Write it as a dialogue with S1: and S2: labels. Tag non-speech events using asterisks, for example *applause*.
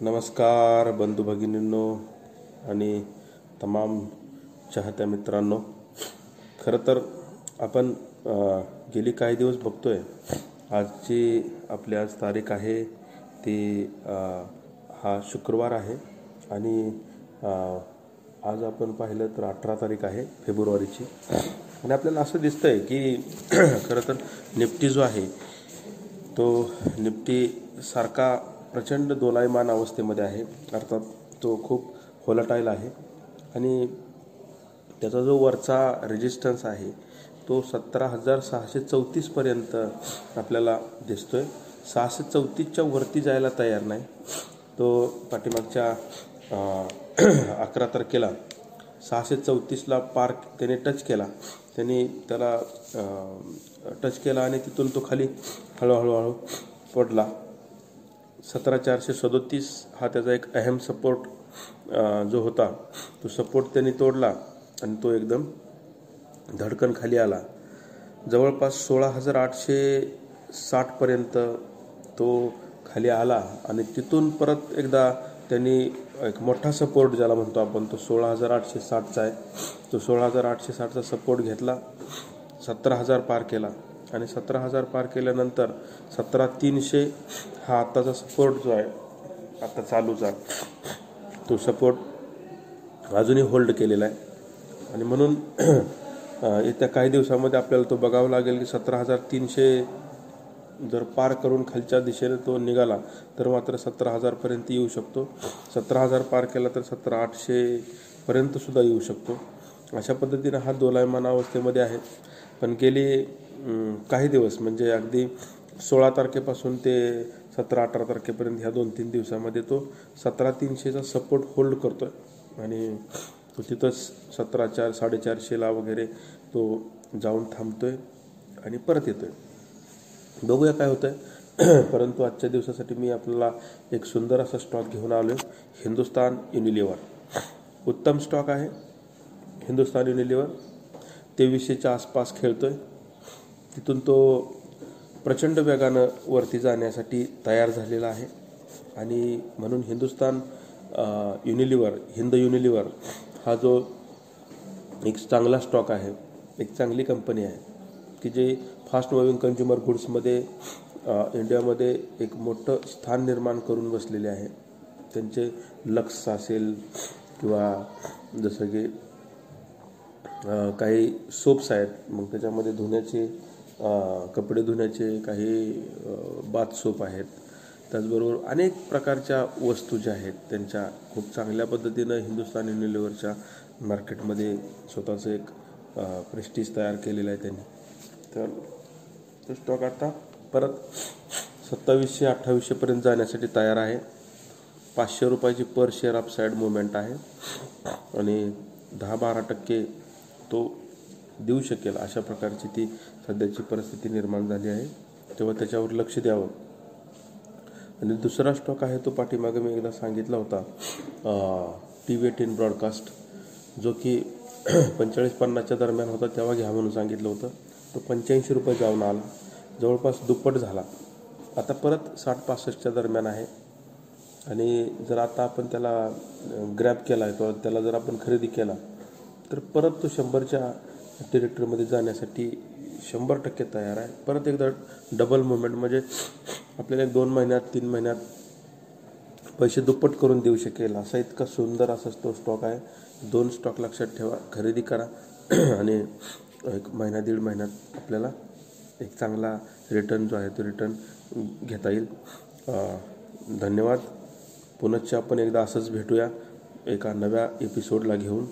S1: नमस्कार बंधू भगिनींनो आणि तमाम चाहत्या मित्रांनो. खरं तर आपण गेली काही दिवस बघतो आहे आजची आपली आज तारीख आहे ती हा शुक्रवार आहे आणि आज आपण पाहिलं तर अठरा तारीख आहे फेब्रुवारीची. आणि आपल्याला असं दिसतं आहे की *clears throat* खरं तर निफ्टी जो आहे तो निफ्टी सारखा प्रचंड दोलायमान अवस्थेमध्ये आहे. अर्थात तो खूप होलाटाईल आहे. आणि त्याचा जो वरचा रेजिस्टन्स आहे तो सतरा हजार सहाशे चौतीसपर्यंत आपल्याला दिसतो आहे सहाशे चौतीसच्या वरती जायला तयार नाही. तो पाठीमागच्या *clears throat* अकरा तारखेला सहाशे चौतीसला पार त्याने टच केला. त्याने त्याला टच केला आणि तिथून तो खाली हळूहळू हळू पडला. सतरा चारशे सदोतीस हा त्याचा एक अहम सपोर्ट जो होता तो सपोर्ट त्यांनी तोडला आणि तो एकदम धडकन खाली आला. जवळपास सोळा हजार आठशे साठपर्यंत तो खाली आला आणि तिथून परत एकदा त्यांनी एक मोठा सपोर्ट ज्याला म्हणतो आपण तो सोळा हजार आठशे साठचा आहे. तो सोळा हजार आठशे साठचा सपोर्ट घेतला सतरा हजार पार केला. आणि सतरा हजार पार केल्यानंतर सतरा तीनशे हा आत्ताचा सपोर्ट जो आहे आता चालूचा तो सपोर्ट अजूनही होल्ड केलेला आहे. आणि म्हणून येत्या काही दिवसामध्ये आपल्याला तो बघावा लागेल की सतरा हजार तीनशे जर पार करून खालच्या दिशेने तो निघाला तर मात्र सतरा हजारपर्यंत येऊ शकतो. सतरा हजार पार केला तर सतरा आठशेपर्यंतसुद्धा येऊ शकतो. अशा पद्धतीनं हा दोलायमान अवस्थेमध्ये आहे. पण गेली काही दिवस म्हणजे अगदी सोळा तारखेपासून ते सतरा अठरा तारखेपर्यंत ह्या दोन तीन दिवसामध्ये तो सतरा तीनशेचा सपोर्ट होल्ड करतोय. आणि तो तिथंच सतरा चार साडेचारशेला वगैरे तो जाऊन थांबतोय आणि परत येतोय. बघूया काय होतंय. *clears throat* परंतु आजच्या दिवसासाठी मी आपल्याला एक सुंदर असा स्टॉक घेऊन आलो हिंदुस्तान युनिलिव्हर उत्तम स्टॉक आहे. हिंदुस्तान युनिलिव्हर तेवीसशेच्या आसपास खेळतोय. तिथून तो प्रचंड वेगानं वरती जाण्यासाठी तयार झालेला आहे. आणि म्हणून हिंदुस्तान युनिलिव्हर हिंद युनिलिव्हर हा जो एक चांगला स्टॉक आहे एक चांगली कंपनी आहे की जे फास्ट मुव्हिंग कन्झ्युमर गुड्समध्ये इंडियामध्ये एक मोठं स्थान निर्माण करून बसलेले आहे. त्यांचे लक्स असेल किंवा जसं की काही सोप्स आहेत मग त्याच्यामध्ये धुण्याचे कपडे धुण्याचे काही बाथ सोप आहेत. त्याचबरोबर अनेक प्रकारच्या वस्तू ज्या आहेत त्यांच्या खूप चांगल्या पद्धतीनं हिंदुस्तान युनिलिव्हरच्या मार्केटमध्ये स्वतःचं एक प्रेस्टीज तयार केलेलं आहे त्यांनी. तर तो स्टॉक आता परत सत्तावीसशे अठ्ठावीसशेपर्यंत जाण्यासाठी तयार आहे. पाचशे रुपयाची पर शेअर अपसाईड मुवमेंट आहे. आणि दहा बारा टक्के तो देऊ शकेल अशा प्रकारची ती सध्याची परिस्थिती निर्माण झाली आहे. तेव्हा त्याच्यावर लक्ष द्यावं. आणि दुसरा स्टॉक आहे तो पाठीमागे मी एकदा सांगितला होता टी व्ही एटीन ब्रॉडकास्ट जो की *clears throat* पंचेचाळीस पन्नासच्या दरम्यान होता तेव्हा घ्या म्हणून सांगितलं होतं. तो पंच्याऐंशी रुपये जाऊन आला. जवळपास दुप्पट झाला. आता परत साठ पासष्टच्या दरम्यान आहे. आणि जर आता आपण त्याला ग्रॅप केला किंवा त्याला जर आपण खरेदी केला तर परत तो शंभरच्या डिरेक्टरमध्ये जाण्यासाठी शंभर टक्के तयार आहे. परत एकदा डबल मुवमेंट म्हणजे आपल्याला एक दोन महिन्यात तीन महिन्यात पैसे दुप्पट करून देऊ शकेल. असा इतका सुंदर असा तो स्टॉक आहे. दोन स्टॉक लक्षात ठेवा. खरेदी करा. *clears throat* आणि एक महिना दीड महिन्यात आपल्याला एक चांगला रिटर्न जो आहे तो रिटर्न घेता येईल. धन्यवाद. पुनश्च आपण एकदा असंच भेटूया एका नव्या एपिसोडला घेऊन.